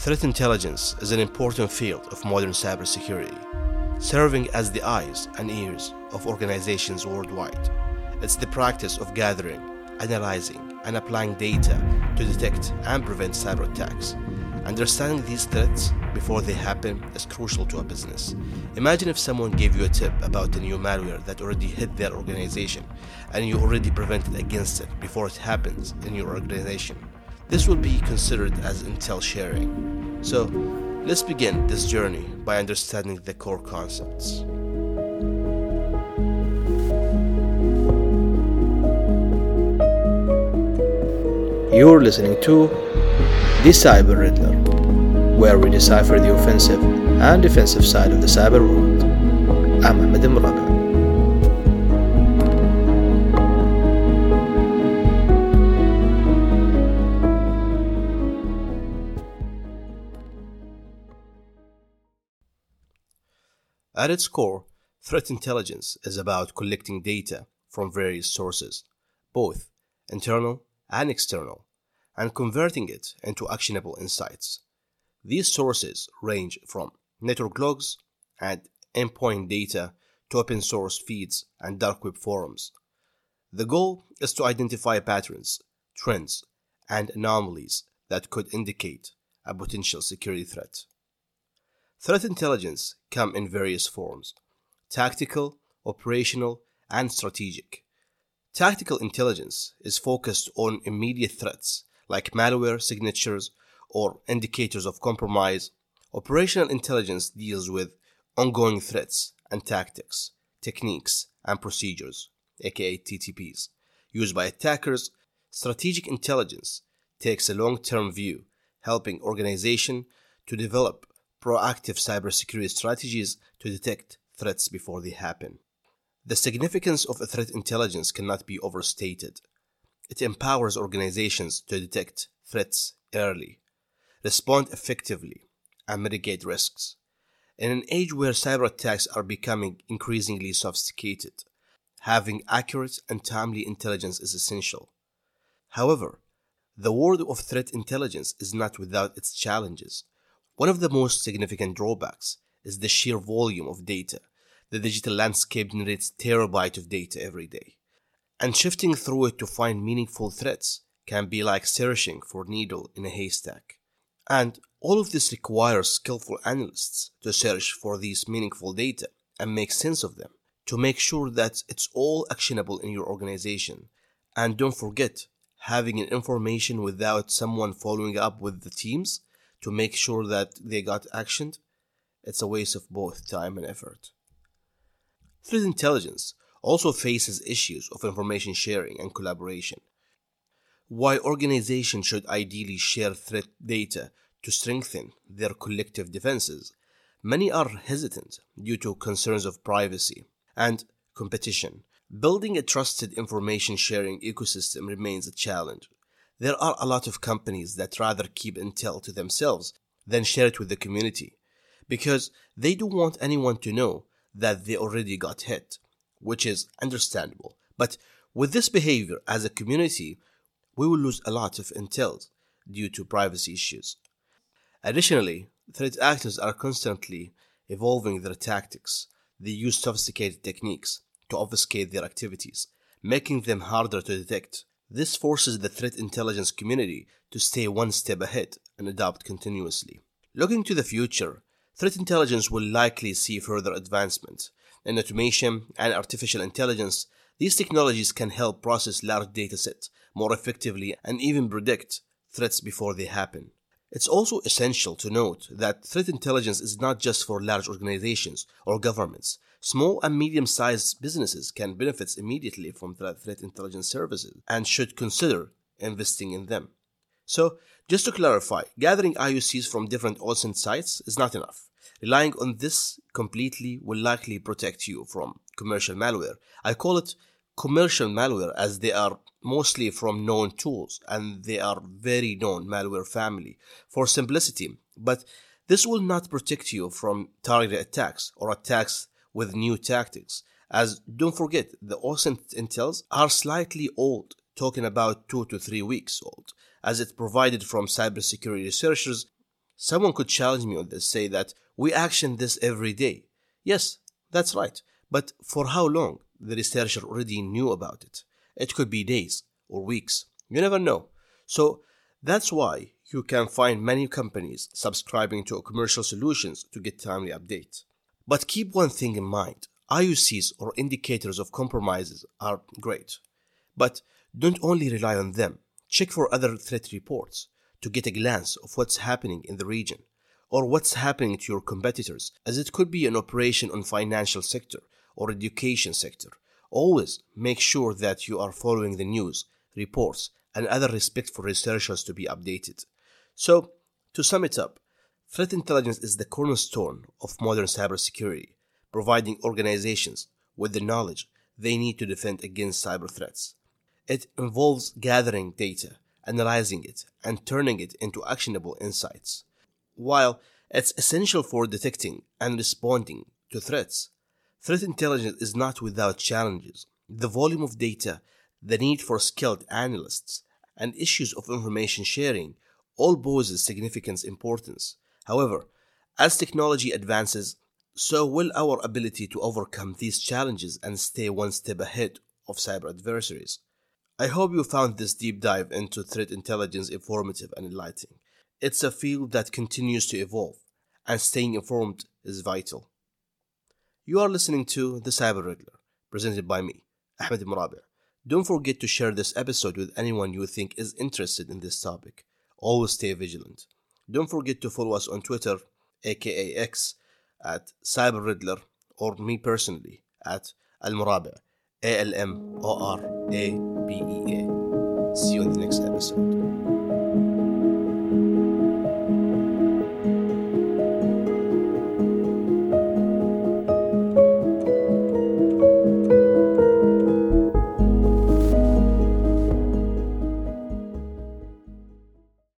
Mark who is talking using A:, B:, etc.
A: Threat intelligence is an important field of modern cybersecurity, serving as the eyes and ears of organizations worldwide. It's the practice of gathering, analyzing, and applying data to detect and prevent cyber attacks. Understanding these threats before they happen is crucial to a business. Imagine if someone gave you a tip about a new malware that already hit their organization and you already prevented against it before it happens in your organization. This will be considered as intel sharing. So, let's begin this journey by understanding the core concepts.
B: You're listening to The Cyber Riddler, where we decipher the offensive and defensive side of the cyber world. I'm Ahmed Mraga.
A: At its core, threat intelligence is about collecting data from various sources, both internal and external, and converting it into actionable insights. These sources range from network logs and endpoint data to open source feeds and dark web forums. The goal is to identify patterns, trends, and anomalies that could indicate a potential security threat. Threat intelligence come in various forms tactical, operational, and strategic. Tactical intelligence is focused on immediate threats like malware signatures or indicators of compromise. Operational intelligence deals with ongoing threats and tactics, techniques, and procedures, aka TTPs, used by attackers. Strategic intelligence takes a long term view, helping organizations to develop proactive cybersecurity strategies to detect threats before they happen. The significance of threat intelligence cannot be overstated. It empowers organizations to detect threats early, respond effectively, and mitigate risks. In an age where cyber attacks are becoming increasingly sophisticated, having accurate and timely intelligence is essential. However, the world of threat intelligence is not without its challenges. One of the most significant drawbacks is the sheer volume of data. The digital landscape generates terabytes of data every day. And shifting through it to find meaningful threats can be like searching for needle in a haystack. And all of this requires skillful analysts to search for these meaningful data and make sense of them to make sure that it's all actionable in your organization. And don't forget, having an information without someone following up with the teams to make sure that they got actioned, it's a waste of both time and effort. Threat intelligence also faces issues of information sharing and collaboration. Why organizations should ideally share threat data to strengthen their collective defenses, many are hesitant due to concerns of privacy and competition. Building a trusted information sharing ecosystem remains a challenge. There are a lot of companies that rather keep intel to themselves than share it with the community because they don't want anyone to know that they already got hit, which is understandable. But with this behavior as a community, we will lose a lot of intel due to privacy issues. Additionally, threat actors are constantly evolving their tactics. They use sophisticated techniques to obfuscate their activities, making them harder to detect this forces the threat intelligence community to stay one step ahead and adapt continuously. Looking to the future, threat intelligence will likely see further advancement. In automation and artificial intelligence, these technologies can help process large datasets more effectively and even predict threats before they happen. It's also essential to note that threat intelligence is not just for large organizations or governments. Small and medium sized businesses can benefit immediately from threat intelligence services and should consider investing in them. So, just to clarify, gathering IOCs from different OSINT sites is not enough. Relying on this completely will likely protect you from commercial malware. I call it commercial malware as they are mostly from known tools and they are very known malware family for simplicity. But this will not protect you from targeted attacks or attacks with new tactics. As don't forget, the OSINT intels are slightly old, talking about two to three weeks old, as it provided from cybersecurity researchers Someone could challenge me on this, say that we action this every day. Yes, that's right. But for how long? The researcher already knew about it. It could be days or weeks. You never know. So that's why you can find many companies subscribing to commercial solutions to get timely update. But keep one thing in mind. IOCs or indicators of compromises are great. But don't only rely on them. Check for other threat reports to get a glance of what's happening in the region or what's happening to your competitors as it could be an operation on financial sector or education sector. Always make sure that you are following the news reports and other respectful researchers to be updated. So to sum it up threat intelligence is the cornerstone of modern cybersecurity providing organizations with the knowledge they need to defend against cyber threats. It involves gathering data analyzing it, and turning it into actionable insights. While it's essential for detecting and responding to threats, threat intelligence is not without challenges. The volume of data, the need for skilled analysts, and issues of information sharing all poses significant importance. However, as technology advances, so will our ability to overcome these challenges and stay one step ahead of cyber adversaries. I hope you found this deep dive into threat intelligence informative and enlightening. It's a field that continues to evolve, and staying informed is vital. You are listening to The Cyber Riddler, presented by me, Ahmed Almorabea. Don't forget to share this episode with anyone you think is interested in this topic. Always stay vigilant. Don't forget to follow us on Twitter, aka X, at Cyber Riddler, or me personally at Almorabea, A L M O R A B E A. See you in the next episode.